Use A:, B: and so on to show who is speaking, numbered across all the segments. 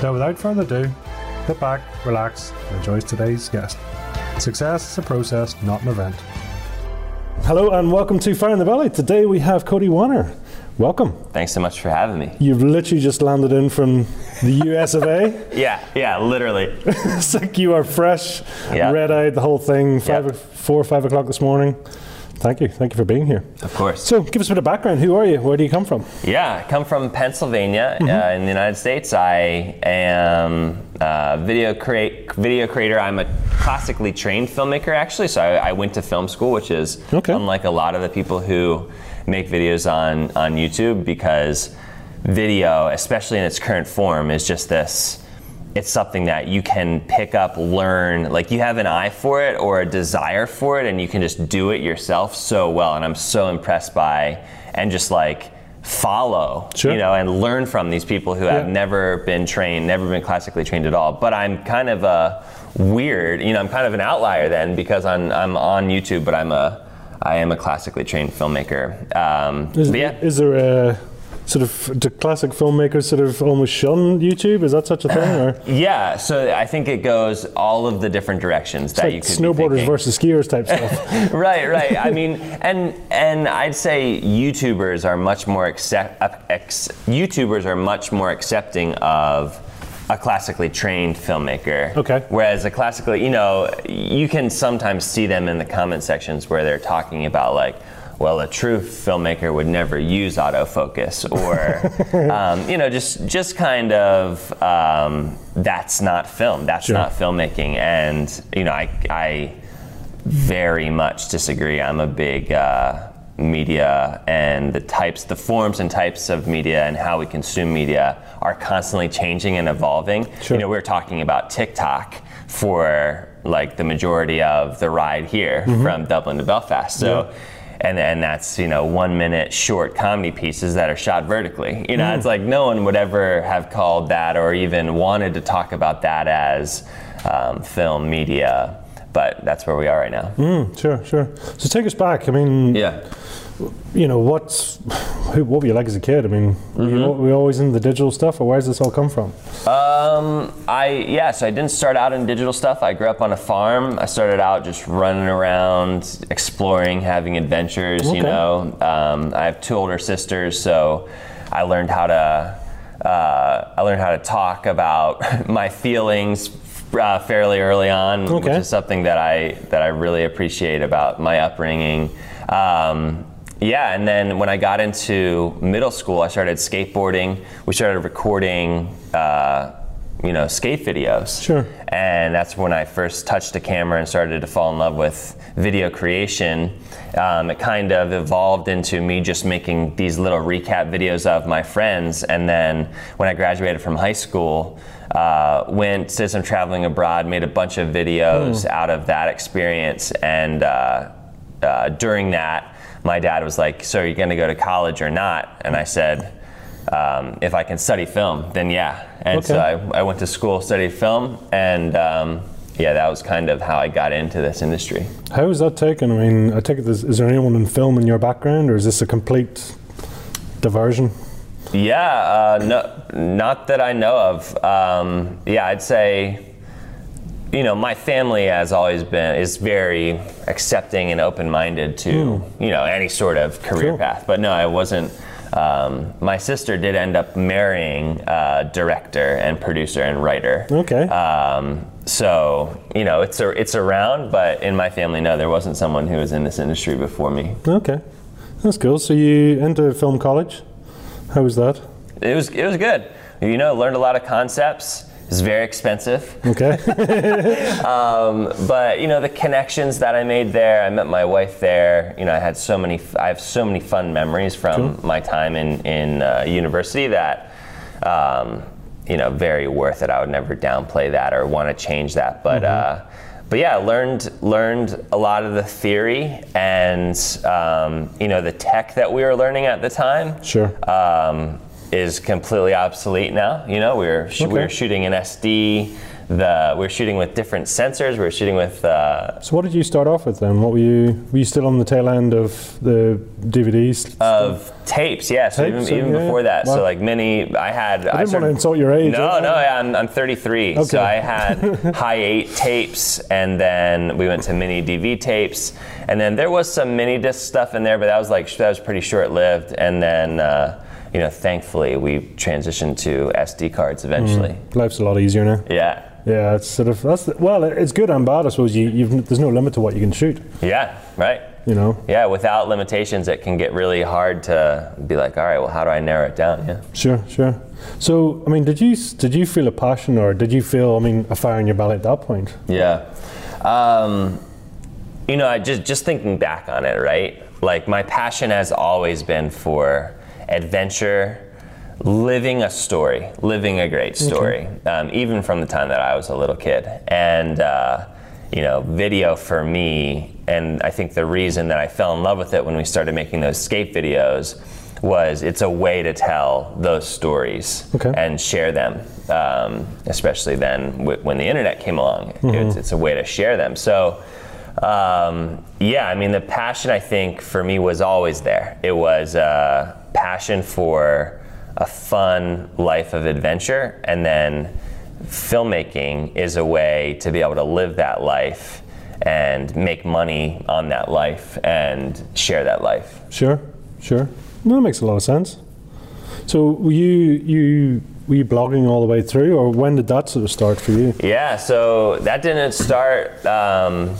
A: So, without further ado, sit back, relax, and enjoy today's guest. Success is a process, not an event. Hello, and welcome to Fire in the Belly. Today we have Cody Warner. Welcome.
B: Thanks so much for having me.
A: You've literally just landed in from the US of A.
B: Yeah, yeah, literally.
A: it's like you are fresh,
B: Yeah.
A: red eyed, the whole thing, five,
B: Yep.
A: four or five o'clock this morning. Thank you. Thank you for being here.
B: Of course.
A: So, give us a bit of background. Who are you? Where do you come from?
B: Yeah, I come from Pennsylvania
A: Mm-hmm.
B: uh, in the United States. I am a video create video creator. I'm a classically trained filmmaker actually, so I, I went to film school, which is
A: Okay.
B: unlike a lot of the people who make videos on on YouTube because video, especially in its current form, is just this. It's something that you can pick up, learn. Like you have an eye for it or a desire for it, and you can just do it yourself so well. And I'm so impressed by and just like follow,
A: Sure.
B: you know, and learn from these people who have never been trained, never been classically trained at all. But I'm kind of a weird, you know, I'm kind of an outlier then because I'm I'm on YouTube, but I'm a I am a classically trained filmmaker. Um,
A: Is,
B: yeah.
A: is there a sort of do classic filmmakers sort of almost shun YouTube? Is that such a thing? Or
B: Yeah, so I think it goes all of the different directions that
A: like
B: you could
A: snowboarders versus skiers type stuff?
B: right, right. I mean, and and I'd say YouTubers are much more accept. uh, Ex, YouTubers are much more accepting of a classically trained filmmaker.
A: Okay.
B: Whereas a classically, you know, you can sometimes see them in the comment sections where they're talking about like. Well, a true filmmaker would never use autofocus, or um, you know, just just kind of um, that's not film. That's
A: Sure.
B: not filmmaking. And you know, I, I very much disagree. I'm a big uh, media and the types, the forms and types of media and how we consume media are constantly changing and evolving.
A: Sure.
B: You know, we we're talking about TikTok for like the majority of the ride here from Dublin to Belfast. So. And, and that's you know one minute short comedy pieces that are shot vertically. You know, it's like no one would ever have called that or even wanted to talk about that as um, film media, but that's where we are right now.
A: Hmm, sure, sure. So take us back. I mean,
B: Yeah.
A: You know, what's who, what were you like as a kid? I mean, were,
B: Mm-hmm.
A: you, were you always in the digital stuff, or where does this all come from?
B: Um, I yeah, so I didn't start out in digital stuff. I grew up on a farm. I started out just running around, exploring, having adventures.
A: Okay.
B: You know, um, I have two older sisters, so I learned how to uh, I learned how to talk about my feelings. Uh, fairly early on,
A: Okay.
B: which is something that I that I really appreciate about my upbringing. Um, yeah, and then when I got into middle school, I started skateboarding. We started recording, uh, you know, skate videos.
A: Sure.
B: And that's when I first touched a camera and started to fall in love with video creation. Um, it kind of evolved into me just making these little recap videos of my friends. And then when I graduated from high school, uh, went, did some traveling abroad, made a bunch of videos out of that experience. And uh, uh, during that, my dad was like, So are you going to go to college or not? And I said, um, If I can study film, then yeah. And so I, I went to school, studied film, and um, yeah, that was kind of how I got into this industry.
A: How was that taken? I mean, I take it. Is, is there anyone in film in your background, or is this a complete diversion?
B: Yeah, uh, no, not that I know of. Um, yeah, I'd say, you know, my family has always been is very accepting and open-minded to you know any sort of career
A: Cool.
B: path. But no, I wasn't. Um, my sister did end up marrying a director and producer and writer.
A: Okay.
B: Um, so you know, it's a, it's around, but in my family, no, there wasn't someone who was in this industry before me.
A: okay, that's cool. So you into film college? How was that?
B: It was it was good. You know, learned a lot of concepts. It's very expensive,
A: Okay.
B: um, but you know the connections that I made there. I met my wife there. You know, I had so many. I have so many fun memories from my time in in uh, university that. Um, you know, very worth it. I would never downplay that or want to change that. But, uh, but yeah, learned learned a lot of the theory and um, you know the tech that we were learning at the time.
A: Sure.
B: Um, is completely obsolete now. You know, we were sh- we
A: Okay.
B: were shooting in SD. The we're shooting with different sensors. We're shooting with uh,
A: So what did you start off with then? What were you? Were you still on the tail end of the DVDs?
B: of tapes. Yeah, so
A: Tapes,
B: even, even
A: yeah,
B: before that,
A: wow.
B: so like many. I had.
A: I didn't want to insult your age.
B: No, no, yeah, I'm, I'm 33.
A: Okay.
B: So I had Hi8 tapes, and then we went to mini DV tapes, and then there was some mini disc stuff in there, but that was like that was pretty short lived. And then, uh, you know, thankfully we transitioned to SD cards eventually.
A: Life's a lot easier now.
B: Yeah,
A: Yeah, it's sort of that's the, well, it's good and bad. I suppose you you've, there's no limit to what you can shoot.
B: yeah, right.
A: You know.
B: Yeah, without limitations, it can get really hard to be like, all right, well, how do I narrow it down? Yeah.
A: Sure, sure. So, I mean, did you did you feel a passion, or did you feel, I mean, a fire in your belly at that point?
B: Yeah. Um, you know, I just just thinking back on it, right? Like my passion has always been for adventure, living a story, living a great story, um, even from the time that I was a little kid. And uh, you know, video for me, and I think the reason that I fell in love with it when we started making those skate videos was it's a way to tell those stories
A: Okay.
B: and share them, um, especially then w- when the internet came along. It's, it's a way to share them. So, um, yeah, I mean, the passion I think for me was always there. It was a passion for a fun life of adventure, and then filmmaking is a way to be able to live that life and make money on that life and share that life.
A: Sure, sure. No, that makes a lot of sense. So, were you you were you blogging all the way through, or when did that sort of start for you?
B: Yeah, so that didn't start. Um,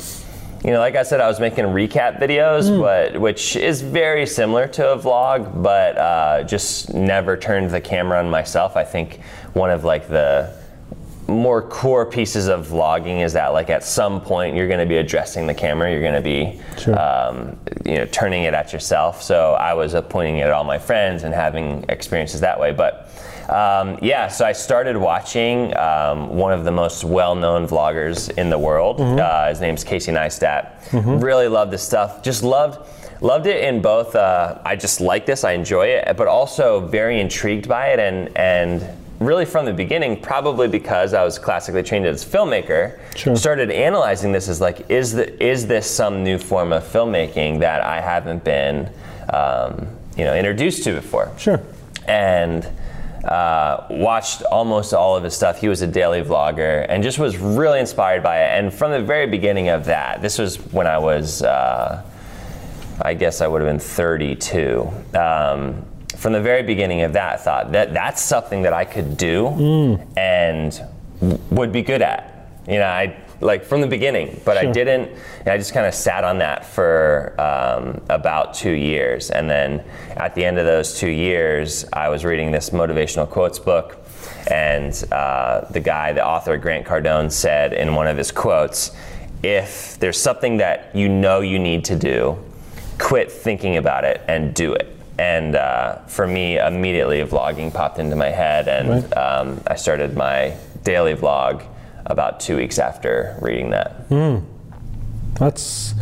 B: you know, like I said, I was making recap videos, but which is very similar to a vlog, but uh, just never turned the camera on myself. I think one of like the more core pieces of vlogging is that like at some point you're going to be addressing the camera you're going to be
A: Sure.
B: um, you know turning it at yourself so i was uh, pointing it at all my friends and having experiences that way but um, yeah so i started watching um, one of the most well-known vloggers in the world uh, his name's casey neistat really loved this stuff just loved loved it in both uh, i just like this i enjoy it but also very intrigued by it and and really from the beginning, probably because I was classically trained as a filmmaker,
A: Sure.
B: started analyzing this as like, is the is this some new form of filmmaking that I haven't been, um, you know, introduced to before?
A: Sure.
B: and uh, watched almost all of his stuff. He was a daily vlogger and just was really inspired by it. And from the very beginning of that, this was when I was, uh, I guess I would have been 32. Um, from the very beginning of that, I thought that that's something that I could do and w- would be good at. You know, I like from the beginning, but I didn't. I just kind of sat on that for um, about two years, and then at the end of those two years, I was reading this motivational quotes book, and uh, the guy, the author Grant Cardone, said in one of his quotes, "If there's something that you know you need to do, quit thinking about it and do it." And uh, for me, immediately vlogging popped into my head, and
A: Right.
B: um, I started my daily vlog about two weeks after reading that. Hmm.
A: That's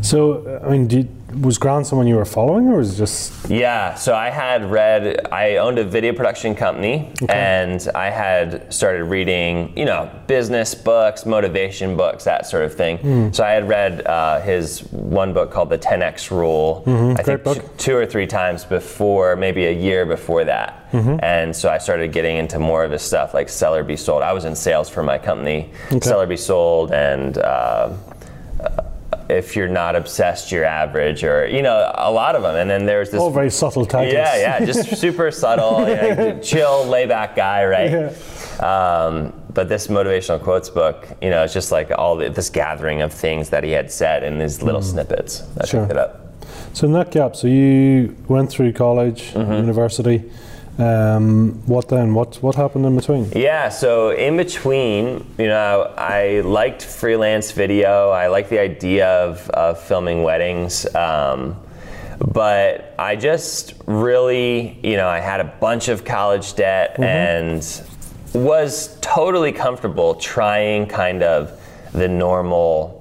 A: so. I mean, did, was Grant someone you were following, or was it just
B: Yeah, so I had read, I owned a video production company, and I had started reading, you know, business books, motivation books, that sort of thing. Hmm. So I had read uh, his one book called The 10X Rule, mm-hmm. I think
A: book.
B: t- two or three times before, maybe a year before that. And so I started getting into more of his stuff, like Sell or Be Sold. I was in sales for my company, Sell or Be Sold, and uh, if you're not obsessed, you're average, or you know, a lot of them. And then there's this
A: all very subtle titles?
B: yeah, yeah, just super subtle, you know, chill, layback guy, right?
A: Yeah.
B: Um, but this motivational quotes book, you know, it's just like all the, this gathering of things that he had said in these little snippets. I
A: Mm. Sure.
B: picked it up.
A: So in that gap, so you went through college,
B: Mm-hmm.
A: university. Um, what then? What what happened in between?
B: Yeah, so in between, you know, I liked freelance video. I liked the idea of, of filming weddings. Um, but I just really, you know, I had a bunch of college debt and was totally comfortable trying kind of the normal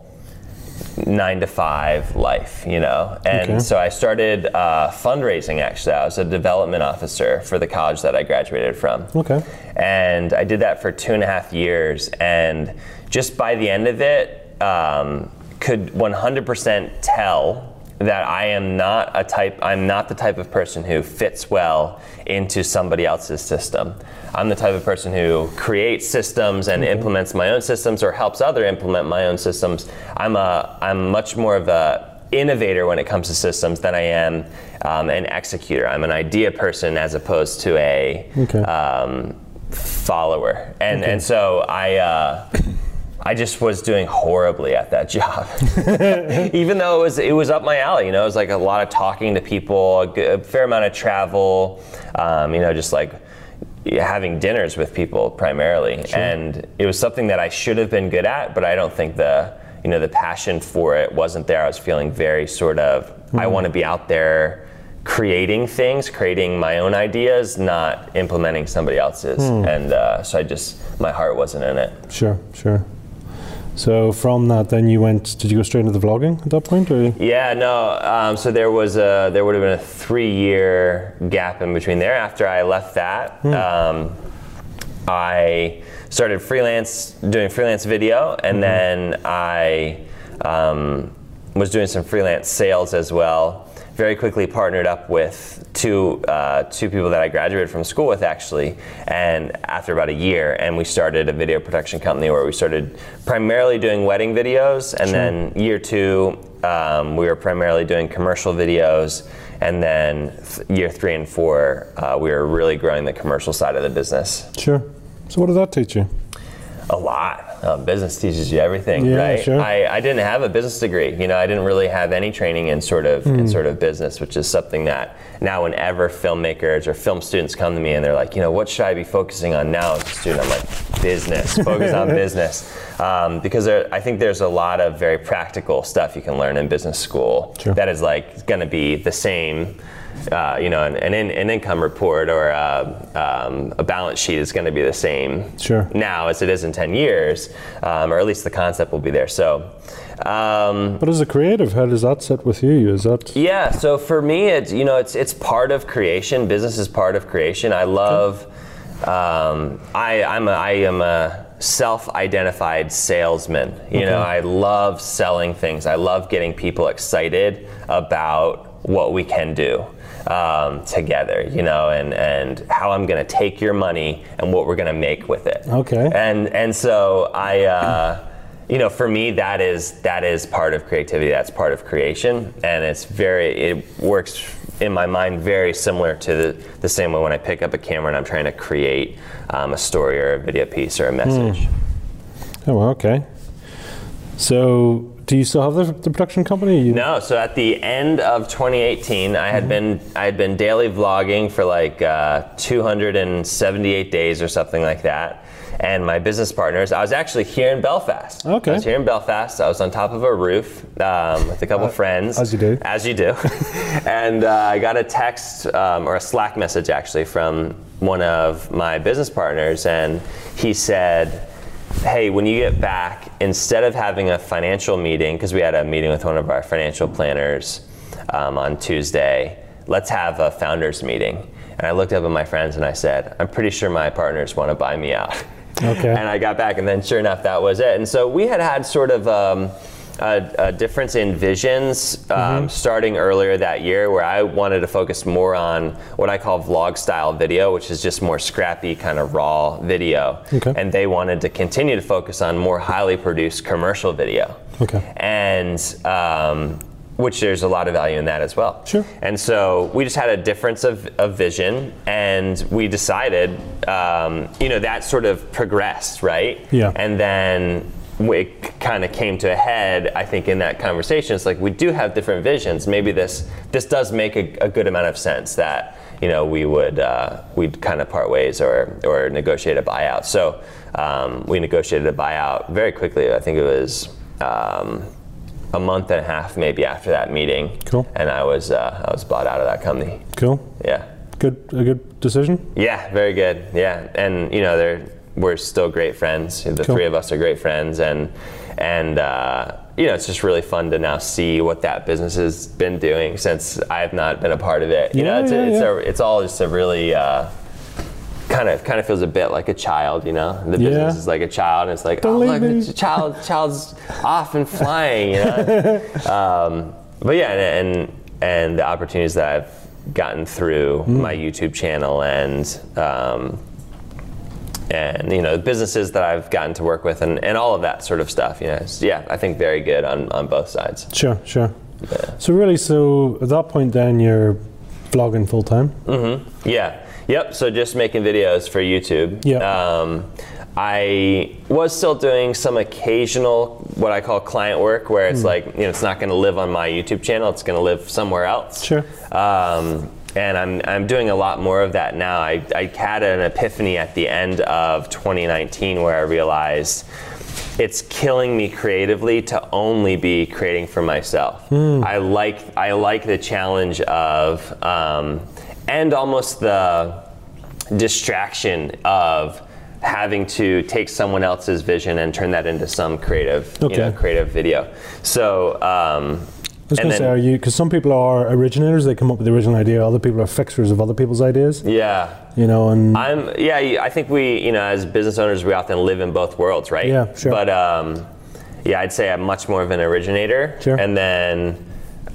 B: nine to five life, you know. And
A: Okay.
B: so I started uh, fundraising actually. I was a development officer for the college that I graduated from.
A: Okay.
B: And I did that for two and a half years. And just by the end of it, um, could 100% tell that I am not a type, I'm not the type of person who fits well into somebody else's system. I'm the type of person who creates systems and implements my own systems or helps other implement my own systems. I'm a, I'm much more of a innovator when it comes to systems than I am um, an executor. I'm an idea person as opposed to a
A: Okay.
B: um, follower. And and so I uh, I just was doing horribly at that job, even though it was it was up my alley. You know, it was like a lot of talking to people, a, good, a fair amount of travel. Um, you know, just like having dinners with people primarily, and it was something that I should have been good at, but I don't think the you know the passion for it wasn't there. I was feeling very sort of I want to be out there creating things, creating my own ideas, not implementing somebody else's. And uh, so I just my heart wasn't in it.
A: Sure, sure. So from that, then you went. Did you go straight into the vlogging at that point, or?
B: Yeah, no. Um, so there was a there would have been a three year gap in between there. After I left that, um, I started freelance doing freelance video, and then I um, was doing some freelance sales as well. Very quickly partnered up with two uh, two people that I graduated from school with actually, and after about a year, and we started a video production company where we started primarily doing wedding videos, and then year two um, we were primarily doing commercial videos, and then th- year three and four uh, we were really growing the commercial side of the business.
A: Sure. So what did that teach you?
B: A lot. Um, business teaches you everything,
A: Yeah,
B: right?
A: sure.
B: I, I didn't have a business degree. You know, I didn't really have any training in sort of
A: Hmm.
B: in sort of business, which is something that now whenever filmmakers or film students come to me and they're like, you know, what should I be focusing on now as a student? I'm like, business. Focus on business, um, because there, I think there's a lot of very practical stuff you can learn in business school
A: Sure.
B: that is like going to be the same. Uh, you know, an, an, in, an income report or a, um, a balance sheet is going to be the same
A: Sure.
B: now as it is in 10 years, um, or at least the concept will be there. So, um,
A: But as a creative, how does that sit with you? Is that
B: yeah. So for me, it's you know, it's it's part of creation. Business is part of creation. I love. Um, I I'm a, I am a self-identified salesman. You know, I love selling things. I love getting people excited about what we can do um, together. You know, and and how I'm going to take your money and what we're going to make with it.
A: Okay.
B: And and so I. Uh, you know, for me, that is that is part of creativity. That's part of creation, and it's very. It works in my mind very similar to the, the same way when I pick up a camera and I'm trying to create um, a story or a video piece or a message.
A: Oh, well, okay. So, do you still have the, the production company? You,
B: No, so at the end of 2018, I had been I had been daily vlogging for like uh, 278 days or something like that. And my business partners, I was actually here in Belfast.
A: Okay.
B: I was here in Belfast. I was on top of a roof um, with a couple friends.
A: as you do.
B: As you do. and uh, I got a text um, or a Slack message actually from one of my business partners, and he said, hey, when you get back, instead of having a financial meeting, because we had a meeting with one of our financial planners um, on Tuesday, let's have a founders meeting. And I looked up at my friends and I said, I'm pretty sure my partners want to buy me out.
A: Okay.
B: and I got back, and then sure enough, that was it. And so we had had sort of. Um, a, a difference in visions um, starting earlier that year where I wanted to focus more on what I call vlog style video, which is just more scrappy, kind of raw video.
A: Okay.
B: And they wanted to continue to focus on more highly produced commercial video.
A: Okay.
B: And um, which there's a lot of value in that as well.
A: Sure.
B: And so we just had a difference of, of vision, and we decided, um, you know, that sort of progressed, right?
A: Yeah.
B: And then it kind of came to a head, I think, in that conversation. It's like we do have different visions. Maybe this this does make a, a good amount of sense that you know we would uh, we'd kind of part ways or or negotiate a buyout. So um, we negotiated a buyout very quickly. I think it was. Um, a month and a half, maybe after that meeting,
A: Cool.
B: and I was uh, I was bought out of that company.
A: Cool.
B: Yeah,
A: Good. A good decision.
B: yeah, very good. Yeah, and you know they're we're still great friends. The
A: Cool.
B: three of us are great friends, and and uh, you know, it's just really fun to now see what that business has been doing since I have not been a part of it. You know, it's,
A: yeah,
B: it's,
A: yeah.
B: A, it's all just a really. Uh, Kind of, kind of feels a bit like a child, you know. The business is like a child, and it's like,
A: Don't
B: oh look,
A: me.
B: the child, child's off and flying, you know. um, but yeah, and, and and the opportunities that I've gotten through
A: Hmm.
B: my YouTube channel and um, and you know the businesses that I've gotten to work with and, and all of that sort of stuff. You know, it's, yeah, I think very good on, on both sides.
A: Sure, sure. So really, so at that point, then you're vlogging full time.
B: Yeah. Yep. So just making videos for YouTube.
A: Yeah.
B: Um, I was still doing some occasional what I call client work, where it's like you know it's not going to live on my YouTube channel; it's going to live somewhere else.
A: Sure.
B: Um, and I'm, I'm doing a lot more of that now. I, I had an epiphany at the end of 2019 where I realized it's killing me creatively to only be creating for myself. I like I like the challenge of um, and almost the distraction of having to take someone else's vision and turn that into some creative you know, creative video. So um,
A: was going to say, are you? Because some people are originators; they come up with the original idea. Other people are fixers of other people's ideas.
B: yeah.
A: You know, and
B: I'm yeah. I think we you know as business owners we often live in both worlds, right?
A: Yeah, sure.
B: But um, yeah, I'd say I'm much more of an originator,
A: Sure.
B: and then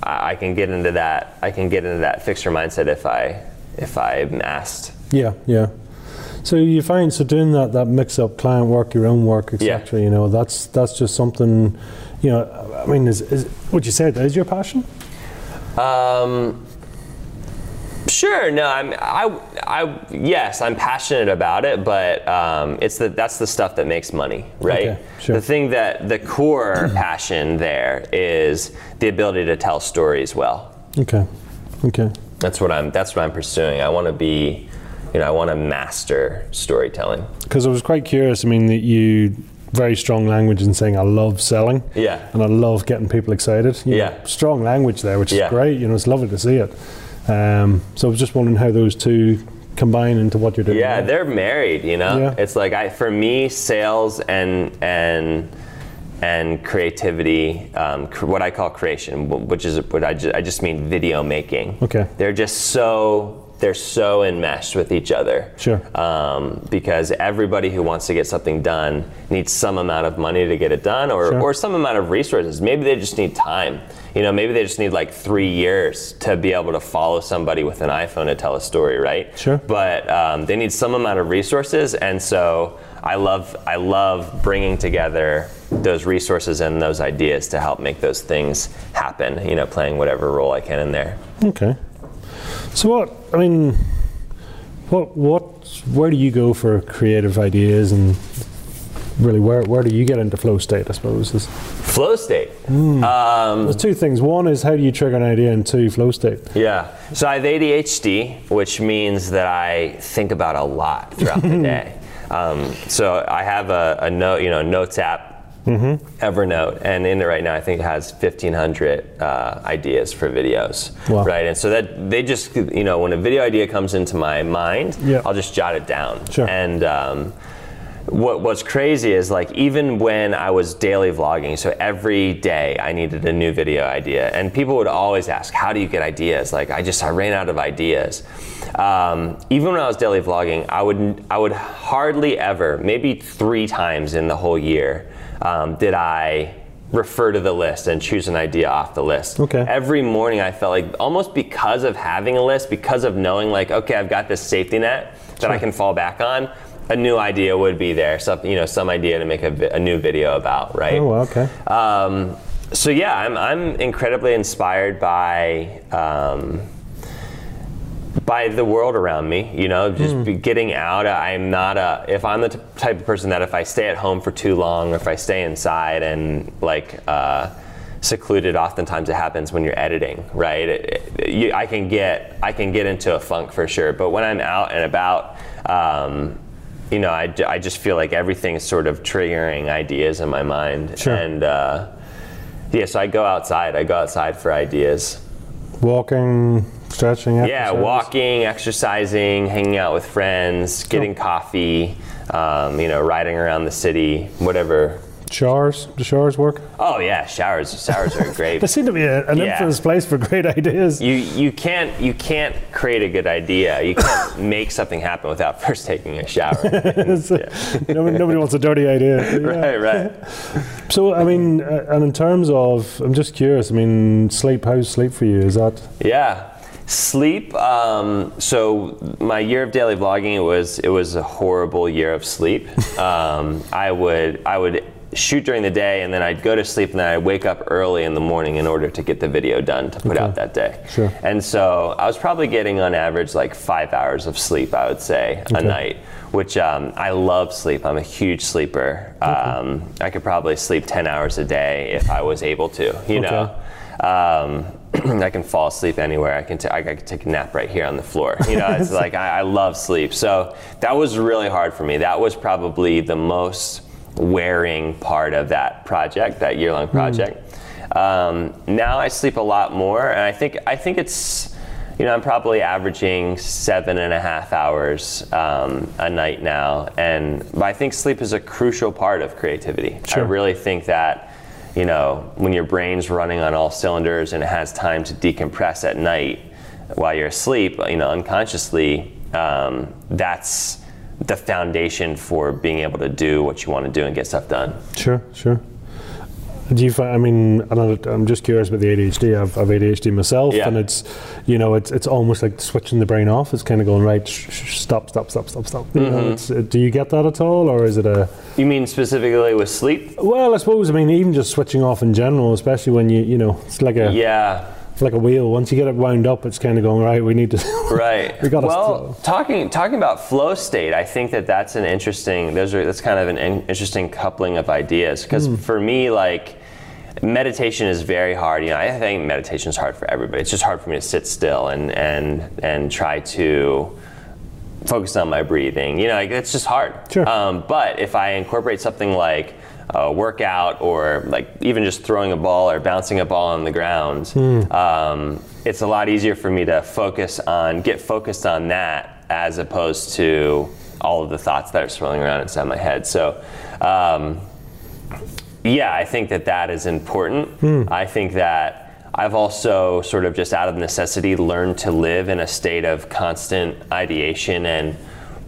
B: I I can get into that. I can get into that fixer mindset if I if I'm asked.
A: yeah, yeah. So you find so doing that that mix up client work, your own work, etc. Yeah. You know, that's that's just something. You know, I mean, is, is would you say that is your passion?
B: Um, sure. No, I'm. I. I. Yes, I'm passionate about it, but um, it's the that's the stuff that makes money, right?
A: Okay, sure.
B: The thing that the core passion there is the ability to tell stories well.
A: Okay, okay.
B: That's what I'm. That's what I'm pursuing. I want to be. You know, I want to master storytelling.
A: Because I was quite curious. I mean, that you very strong language in saying I love selling.
B: Yeah.
A: And I love getting people excited. You know,
B: Yeah.
A: strong language there, which
B: Yeah.
A: is great. You know, it's lovely to see it. Um, so I was just wondering how those two combine into what you're doing.
B: Yeah,
A: now.
B: they're married. You know,
A: Yeah.
B: it's like I for me, sales and and and creativity, um, cr- what I call creation, which is what I, ju- I just mean video making.
A: Okay.
B: they're just so they're so enmeshed with each other.
A: Sure.
B: Um, because everybody who wants to get something done needs some amount of money to get it done, or
A: Sure.
B: or some amount of resources. Maybe they just need time. You know, maybe they just need like three years to be able to follow somebody with an iPhone to tell a story, right?
A: Sure.
B: But um, they need some amount of resources, and so I love I love bringing together those resources and those ideas to help make those things happen. You know, playing whatever role I can in there.
A: Okay. So what? I mean, what? What? Where do you go for creative ideas and? Really, where, where do you get into flow state? I suppose is
B: Flow state. Um,
A: there's two things. One is how do you trigger an idea, and two, flow state.
B: Yeah. So I have ADHD, which means that I think about a lot throughout the day. Um, so I have a, a note, you know, notes app, Evernote, and in it right now, I think it has 1,500 uh, ideas for videos.
A: Wow.
B: Right. And so that they just, you know, when a video idea comes into my mind,
A: Yeah.
B: I'll just jot it down.
A: Sure.
B: And um, what, what's crazy is like even when I was daily vlogging, so every day I needed a new video idea, and people would always ask, "How do you get ideas?" Like I just I ran out of ideas. Um, even when I was daily vlogging, I would I would hardly ever, maybe three times in the whole year, um, did I refer to the list and choose an idea off the list.
A: Okay.
B: Every morning I felt like almost because of having a list, because of knowing like, okay, I've got this safety net that I can fall back on. A new idea would be there, some you know, some idea to make a, vi- a new video about, right?
A: Oh, okay.
B: Um, so yeah, I'm, I'm incredibly inspired by um, by the world around me. You know, just be getting out. I'm not a. If I'm the t- type of person that if I stay at home for too long, or if I stay inside and like. Uh, secluded oftentimes it happens when you're editing right It- it- you, i can get i can get into a funk for sure but when i'm out and about um, you know I, I just feel like everything's sort of triggering ideas in my mind
A: Sure.
B: and uh, yeah so i go outside i go outside for ideas
A: Walking, stretching.
B: Yeah,
A: exercise?
B: walking, exercising, hanging out with friends, getting coffee, um, you know, riding around the city, whatever.
A: Showers. Do showers work?
B: Oh yeah, showers. Showers are great.
A: They seem to be a, an
B: Yeah.
A: infamous place for great ideas.
B: you you can't you can't create a good idea. You can't make something happen without first taking a shower.
A: nobody, nobody wants a dirty idea. Yeah.
B: right, right.
A: So, I mean, uh, and in terms of, I'm just curious. I mean, sleep. How's sleep for you? Is that
B: Yeah. Sleep. Um, so my year of daily vlogging, it was it was a horrible year of sleep. Um, I would I would shoot during the day and then I'd go to sleep and then I'd wake up early in the morning in order to get the video done to put out that day.
A: Sure.
B: And so I was probably getting on average like five hours of sleep, I would say, a night. Which um, I love sleep. I'm a huge sleeper. Um, I could probably sleep 10 hours a day if I was able to. You know. Um, I can fall asleep anywhere. I can, t- I can take a nap right here on the floor. You know, it's like I, I love sleep. So that was really hard for me. That was probably the most wearing part of that project, that year-long project. Um, now I sleep a lot more, and I think I think it's, you know, I'm probably averaging seven and a half hours um, a night now, and but I think sleep is a crucial part of creativity.
A: Sure.
B: I really think that you know, when your brain's running on all cylinders and it has time to decompress at night while you're asleep, you know, unconsciously, um, that's the foundation for being able to do what you want to do and get stuff done.
A: Sure, sure. Do you find? I mean, I'm, just curious about the ADHD. I've, I've ADHD myself,
B: Yeah.
A: and it's, you know, it's it's almost like switching the brain off. It's kind of going right, sh- sh- stop, stop, stop, stop, stop.
B: Mm-hmm.
A: know, it's, uh, do you get that at all, or is it a?
B: You mean specifically with sleep?
A: Well, I suppose. I mean, even just switching off in general, especially when you, you know, it's like a
B: Yeah,
A: like a wheel. Once you get it wound up, it's kind of going right. We need to.
B: right.
A: We gotta
B: well, talking talking about flow state, I think that that's an interesting. Those are that's kind of an in, interesting coupling of ideas because
A: Hmm.
B: for me, like meditation is very hard. You know, I think meditation is hard for everybody. It's just hard for me to sit still and and and try to focus on my breathing. You know, like, it's just hard.
A: Sure.
B: Um, but if I incorporate something like a workout or like even just throwing a ball or bouncing a ball on the ground, um, it's a lot easier for me to focus on, get focused on that as opposed to all of the thoughts that are swirling around inside my head. So, um, yeah, I think that that is important. I think that I've also sort of just out of necessity learned to live in a state of constant ideation and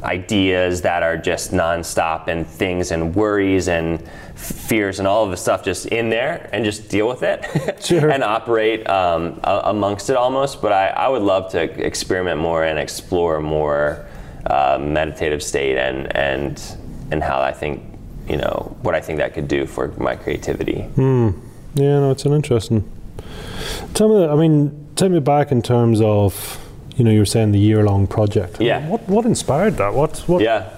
B: ideas that are just nonstop and things and worries and fears and all of the stuff just in there and just deal with it
A: Sure.
B: and operate um, a- amongst it almost. But I, I would love to experiment more and explore more uh, meditative state and and and how I think you know what I think that could do for my creativity.
A: Yeah, no, it's an interesting. Tell me, I mean, take me back in terms of, you know, you were saying the year-long project.
B: Yeah.
A: What what inspired that? What what?
B: Yeah.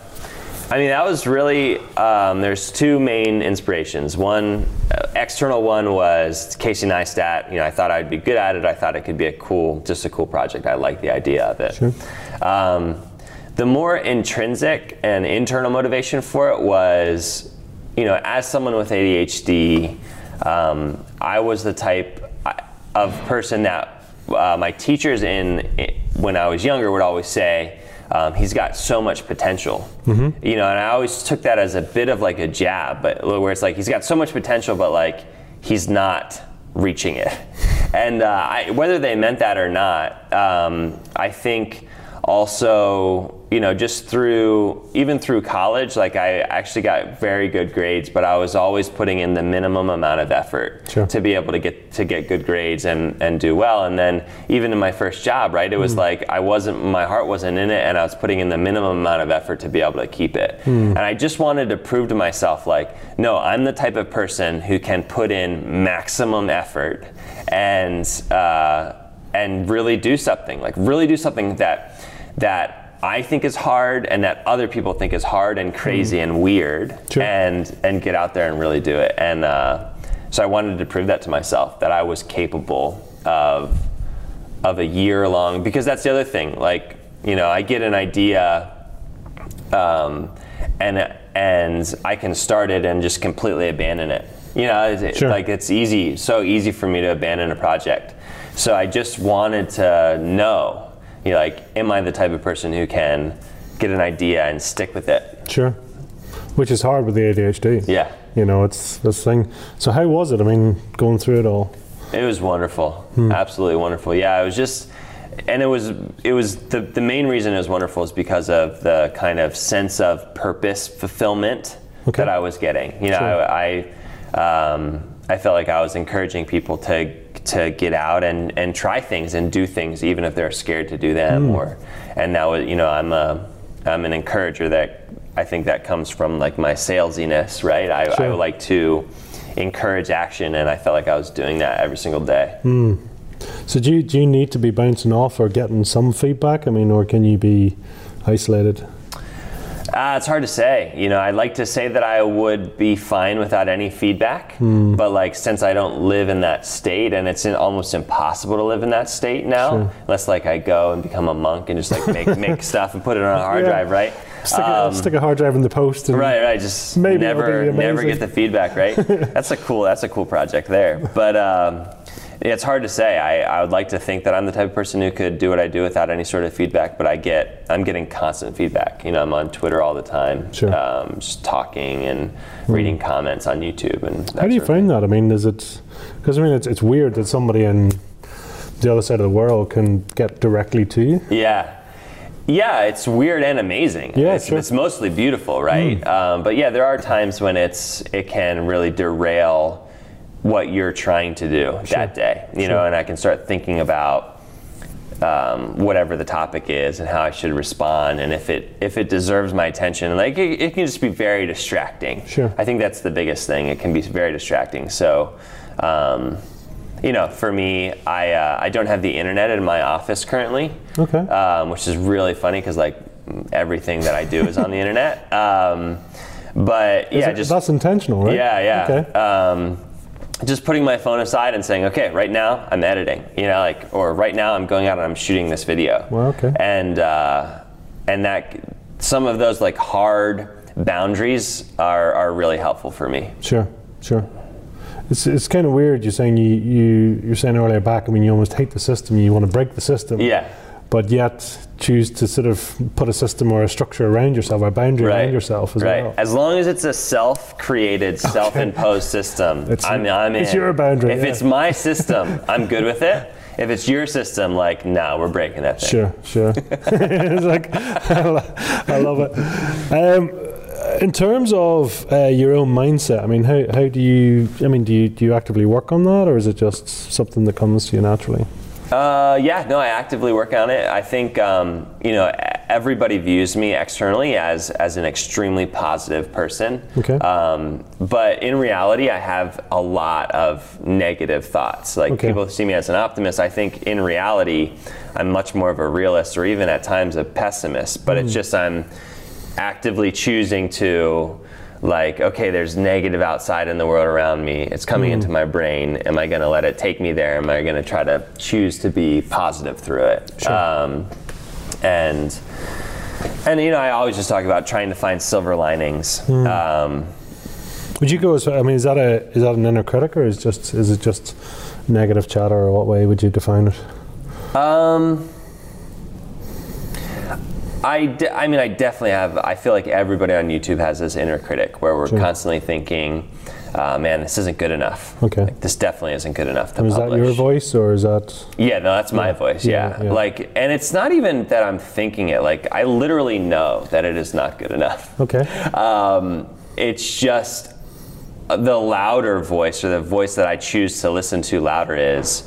B: I mean, that was really, um, there's two main inspirations. One, uh, external one was Casey Neistat. You know, I thought I'd be good at it. I thought it could be a cool, just a cool project. I liked the idea of it.
A: Sure.
B: Um, the more intrinsic and internal motivation for it was, you know, as someone with ADHD, um, I was the type of person that uh, my teachers in when I was younger would always say, um, he's got so much potential, you know, and I always took that as a bit of like a jab, but where it's like he's got so much potential, but like he's not reaching it. And uh, I, whether they meant that or not, um, I think also, you know, just through even through college, like I actually got very good grades, but I was always putting in the minimum amount of effort
A: Sure.
B: to be able to get to get good grades and and do well. And then even in my first job, right, it was like I wasn't my heart wasn't in it, and I was putting in the minimum amount of effort to be able to keep it. And I just wanted to prove to myself, like, no, I'm the type of person who can put in maximum effort and uh, and really do something, like really do something that that I think is hard and that other people think is hard and crazy and weird,
A: Sure.
B: and and get out there and really do it. And uh, so I wanted to prove that to myself that I was capable of of a year long because that's the other thing. Like you know, I get an idea, um, and and I can start it and just completely abandon it. You know, it's,
A: Sure.
B: like it's easy, so easy for me to abandon a project. So I just wanted to know, you know, like, am I the type of person who can get an idea and stick with it?
A: Sure. Which is hard with the ADHD.
B: Yeah.
A: You know, it's this thing. So how was it? I mean, going through it all.
B: It was wonderful, absolutely wonderful. Yeah, it was just, and it was it was the the main reason it was wonderful is because of the kind of sense of purpose fulfillment
A: Okay.
B: that I was getting. You know,
A: Sure.
B: I I, um, I felt like I was encouraging people to to get out and and try things and do things even if they're scared to do them hmm. or and that was you know I'm a I'm an encourager that I think that comes from like my salesiness, right? I, I would like to encourage action, and I felt like I was doing that every single day. Hmm.
A: So do you, do you need to be bouncing off or getting some feedback? I mean, or can you be isolated?
B: Uh, it's hard to say. You know, I'd like to say that I would be fine without any feedback, but like since I don't live in that state, and it's in, almost impossible to live in that state now,
A: Sure.
B: unless like I go and become a monk and just like make make stuff and put it on a hard
A: Yeah.
B: drive, right?
A: Stick, a,
B: Um,
A: stick a hard drive in the post. And
B: Right, right. Just
A: Maybe
B: never, never get the feedback. Right. that's a cool. That's a cool project there. But um, it's hard to say. I, I would like to think that I'm the type of person who could do what I do without any sort of feedback. But I get, I'm getting constant feedback. You know, I'm on Twitter all the time,
A: Sure.
B: um, just talking and reading comments on YouTube. And
A: How do you find that? I mean, is it because I mean it's, it's weird that somebody in the other side of the world can get directly to you.
B: Yeah. Yeah, it's weird and amazing.
A: Yeah,
B: it's,
A: sure.
B: it's mostly beautiful, right? Um, but yeah, there are times when it's it can really derail what you're trying to do that day, you know, and I can start thinking about um, whatever the topic is and how I should respond, and if it if it deserves my attention. Like it, it can just be very distracting.
A: Sure.
B: I think that's the biggest thing. It can be very distracting. So. Um, you know, for me, I uh, I don't have the internet in my office currently
A: Okay.
B: um, which is really funny because like everything that I do is on the internet. Um, but
A: Is
B: yeah,
A: it-
B: just
A: that's intentional, right?
B: yeah, yeah.
A: Okay.
B: Um, just putting my phone aside and saying, okay, right now I'm editing, you know, like, or right now I'm going out and I'm shooting this video.
A: Well, okay.
B: And uh, and that some of those like hard boundaries are are really helpful for me.
A: Sure, sure. It's, it's kind of weird. You're saying you, you you're saying earlier back. I mean, you almost hate the system. You want to break the system.
B: Yeah.
A: But yet choose to sort of put a system or a structure around yourself, a boundary around yourself as
B: right.
A: well.
B: As long as it's a self-created, self-imposed system,
A: It's-
B: I'm, I'm in.
A: it's your boundary,
B: If
A: yeah.
B: it's my system, I'm good with it. If it's your system, like, no, we're breaking that thing.
A: Sure, sure. it's like I I love it. Um, in terms of uh, your own mindset, I mean, how, how do you? I mean, do you do you actively work on that, or is it just something that comes to you naturally?
B: Uh, yeah, no, I actively work on it. I think um, you know everybody views me externally as as an extremely positive person.
A: Okay.
B: Um, but in reality, I have a lot of negative thoughts. Like
A: Okay.
B: people see me as an optimist. I think in reality, I'm much more of a realist, or even at times a pessimist. But
A: Hmm.
B: it's just I'm actively choosing to like okay there's negative outside in the world around me it's coming
A: Hmm.
B: into my brain am i going to let it take me there am i going to try to choose to be positive through it um, and and you know i always just talk about trying to find silver linings
A: Hmm.
B: um,
A: Would you go as? I mean, is that a is that an inner critic, or is just is it just negative chatter, or what way would you define it?
B: Um, I, de- I mean, I definitely have. I feel like everybody on YouTube has this inner critic where we're
A: Sure.
B: constantly thinking, uh, "Man, this isn't good enough.
A: Okay.
B: Like, this definitely isn't good enough to
A: is that your voice, or is that?
B: Yeah, no, that's my voice.
A: Yeah,
B: Yeah.
A: yeah.
B: like, and it's not even that I'm thinking it. Like, I literally know that it is not good enough.
A: Okay.
B: Um, it's just the louder voice or the voice that I choose to listen to louder is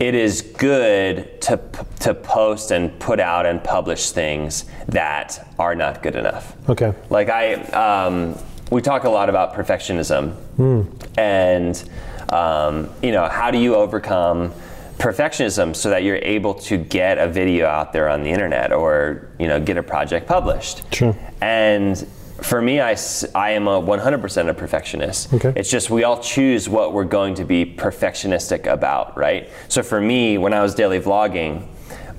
B: it is good to, to post and put out and publish things that are not good enough.
A: Okay.
B: Like I, um, we talk a lot about perfectionism, and um, you know, how do you overcome perfectionism so that you're able to get a video out there on the internet or you know get a project published?
A: Sure.
B: And for me, I, I am a 100% a perfectionist.
A: Okay.
B: It's just we all choose what we're going to be perfectionistic about, right? So for me, when I was daily vlogging,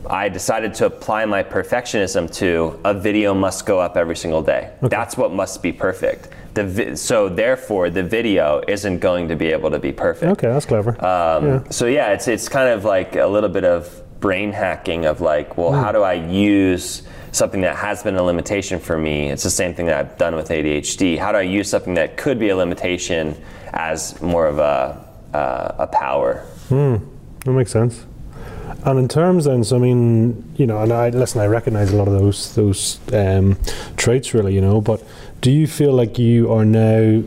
B: I decided to apply my perfectionism to a video must go up every single day. That's what must be perfect. the vi- so therefore the video isn't going to be able to be perfect.
A: Okay, that's clever.
B: Um,
A: yeah.
B: So yeah, it's it's kind of like a little bit of brain hacking of like, well, how do I use something that has been a limitation for me? It's the same thing that I've done with ADHD. How do I use something that could be a limitation as more of a uh, a power?
A: That makes sense. And in terms then, so I mean, you know, and I listen, I recognize a lot of those those um, traits, really, you know. But do you feel like you are now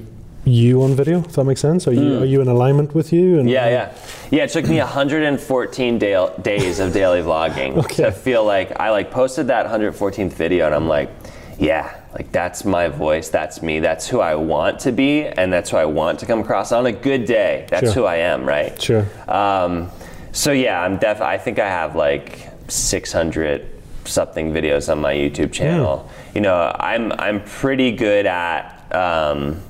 A: you on video? If that makes sense, are you are you in alignment with you? And.
B: Yeah, yeah, yeah. It took me 114 da- days of daily vlogging
A: Okay.
B: to feel like I like posted that 114th video, and I'm like, yeah, like that's my voice, that's me, that's who I want to be, and that's who I want to come across on a good day. That's
A: Sure.
B: who I am, right?
A: Sure.
B: Um, so yeah, I'm def. I think I have like 600 something videos on my YouTube channel. You know, I'm I'm pretty good at. Um,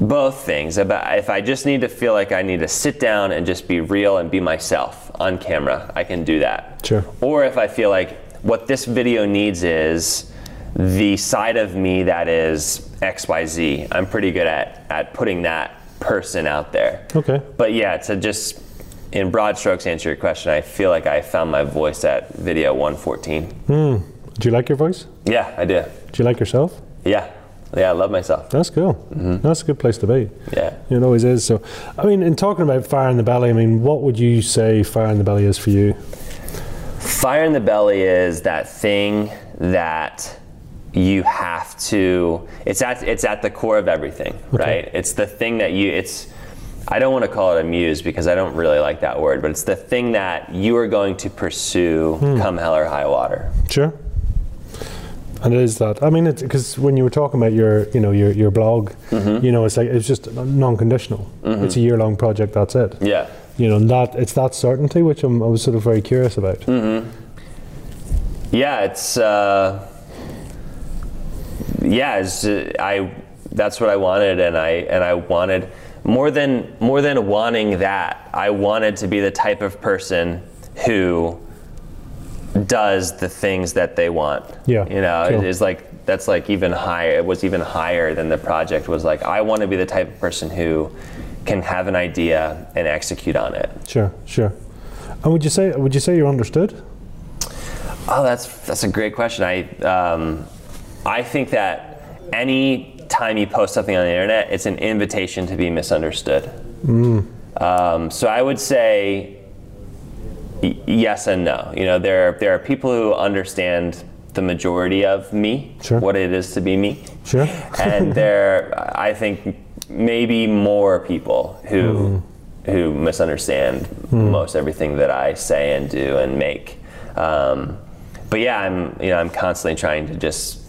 B: both things about if i just need to feel like i need to sit down and just be real and be myself on camera i can do that
A: Sure.
B: or if i feel like what this video needs is the side of me that is xyz i'm pretty good at at putting that person out there
A: Okay.
B: but yeah to just in broad strokes answer your question i feel like i found my voice at video 114 hmm.
A: Do you like your voice?
B: yeah i do
A: Do you like yourself?
B: yeah yeah i love myself
A: That's cool. Mm-hmm. That's a good place to be.
B: yeah
A: It always is. So, I mean, in talking about fire in the belly, I mean, what would you say fire in the belly is for you?
B: Fire in the belly is that thing that you have to it's at it's at the core of everything, right? It's the thing that you it's I don't want to call it a muse because I don't really like that word, but it's the thing that you are going to pursue hmm. come hell or high water.
A: Sure. And it is that. I mean, it's because when you were talking about your, you know, your your blog, you know, it's like it's just non-conditional. It's a year-long project. That's it.
B: Yeah.
A: You know, and that it's that certainty which I'm, I was sort of very curious about.
B: Yeah, it's uh, yeah, it's, uh, I that's what I wanted, and I and I wanted more than more than wanting that. I wanted to be the type of person who does the things that they want.
A: Yeah,
B: you know,
A: cool.
B: it is like that's like even higher. It was even higher than the project was. Like I want to be the type of person who can have an idea and execute on it.
A: Sure, sure. And would you say would you say you're understood?
B: Oh, that's that's a great question. I um, I think that any time you post something on the internet, it's an invitation to be misunderstood. Um, so I would say yes and no. You know, there there are people who understand the majority of me,
A: Sure.
B: what it is to be me,
A: Sure.
B: and there I think maybe more people who who misunderstand most everything that I say and do and make. Um, but yeah, I'm you know I'm constantly trying to just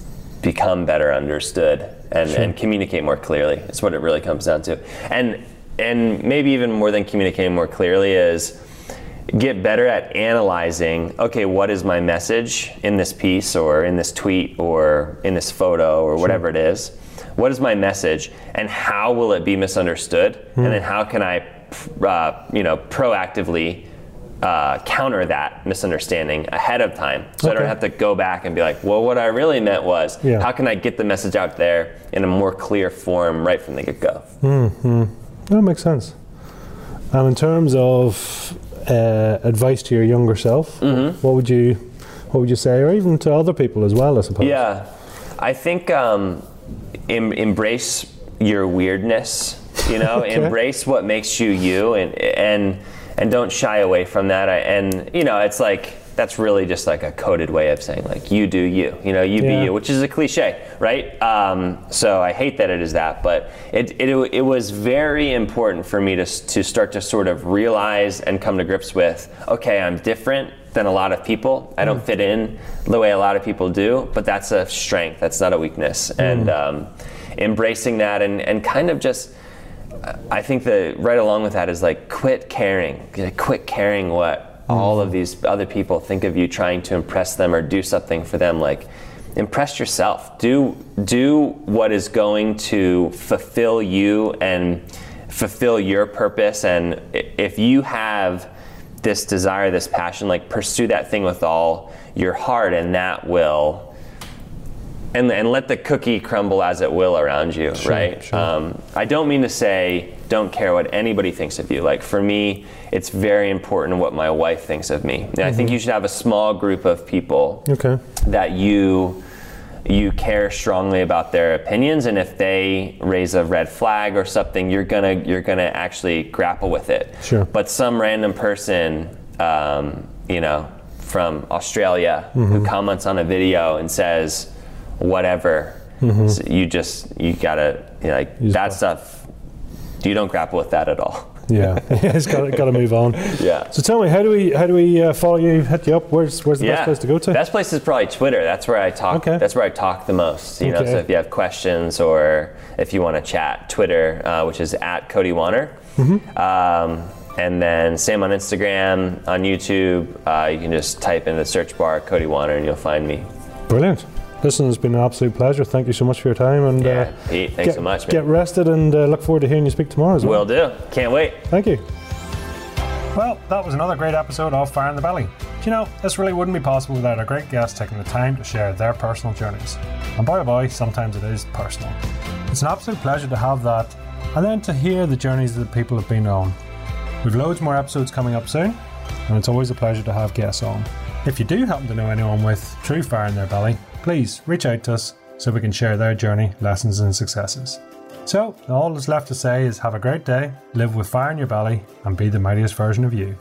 B: become better understood and, and communicate more clearly. It's what it really comes down to. And and maybe even more than communicating more clearly is get better at analyzing okay what is my message in this piece or in this tweet or in this photo or whatever it is? What is my message? And how will it be misunderstood? And then how can i uh, you know proactively uh, counter that misunderstanding ahead of time? So i don't have to go back and be like well what i really meant was
A: Yeah.
B: how can i get the message out there in a more clear form right from the get-go? Hmm.
A: That makes sense. And in terms of uh, advice to your younger self,
B: Mm-hmm.
A: what would you what would you say, or even to other people as well? I suppose.
B: Yeah, I think um, em- embrace your weirdness. You know,
A: Okay.
B: embrace what makes you you, and and and don't shy away from that. I, and you know, it's like that's really just like a coded way of saying like you do you. You know, you
A: Yeah.
B: be you, which is a cliche, right? Um, so I hate that it is that, but it, it it was very important for me to to start to sort of realize and come to grips with. Okay, I'm different than a lot of people. I don't fit in the way a lot of people do, but that's a strength. That's not a weakness. And um, embracing that and, and kind of just, I think that right along with that is like quit caring. Quit caring what all of these other people think of you trying to impress them or do something for them. Like, impress yourself. Do do what is going to fulfill you and fulfill your purpose. And if you have this desire, this passion, like pursue that thing with all your heart, and that will and and let the cookie crumble as it will around you, right?
A: sure.
B: Um, I don't mean to say don't care what anybody thinks of you. Like for me, it's very important what my wife thinks of me. And I think mm-hmm. you should have a small group of people
A: Okay.
B: that you you care strongly about their opinions and if they raise a red flag or something you're gonna you're gonna actually grapple with it
A: Sure.
B: but some random person um, you know from australia who mm-hmm. comments on a video and says whatever mm-hmm. so you just you gotta you know, like
A: just
B: that stuff you don't grapple with that at all
A: Yeah. it's got got to move on.
B: yeah
A: So tell me, how do we how do we uh, follow you? Hit you up? Where's where's the best place to go to?
B: Best place is probably Twitter. That's where I talk.
A: Okay.
B: That's where I talk the most. You know,
A: Okay.
B: so if you have questions or if you want to chat, Twitter, uh, which is at Cody Wanner.
A: Mm-hmm.
B: Um, and then same on Instagram, on YouTube. Uh, you can just type in the search bar Cody Wanner and you'll find me.
A: Brilliant. Listen, it's been an absolute pleasure. Thank you so much for your time, and
B: Yeah,
A: uh,
B: Pete, thanks
A: get,
B: so much.
A: get rested, and uh, look forward to hearing you speak tomorrow as well.
B: Will do. Can't wait.
A: Thank you. Well, that was another great episode of Fire in the Belly. Do you know, this really wouldn't be possible without our great guests taking the time to share their personal journeys. And boy, oh boy, sometimes it is personal. It's an absolute pleasure to have that, and then to hear the journeys that the people have been on. We've loads more episodes coming up soon, and it's always a pleasure to have guests on. If you do happen to know anyone with true fire in their belly, please reach out to us so we can share their journey, lessons, and successes. So, all that's left to say is have a great day, live with fire in your belly, and be the mightiest version of you.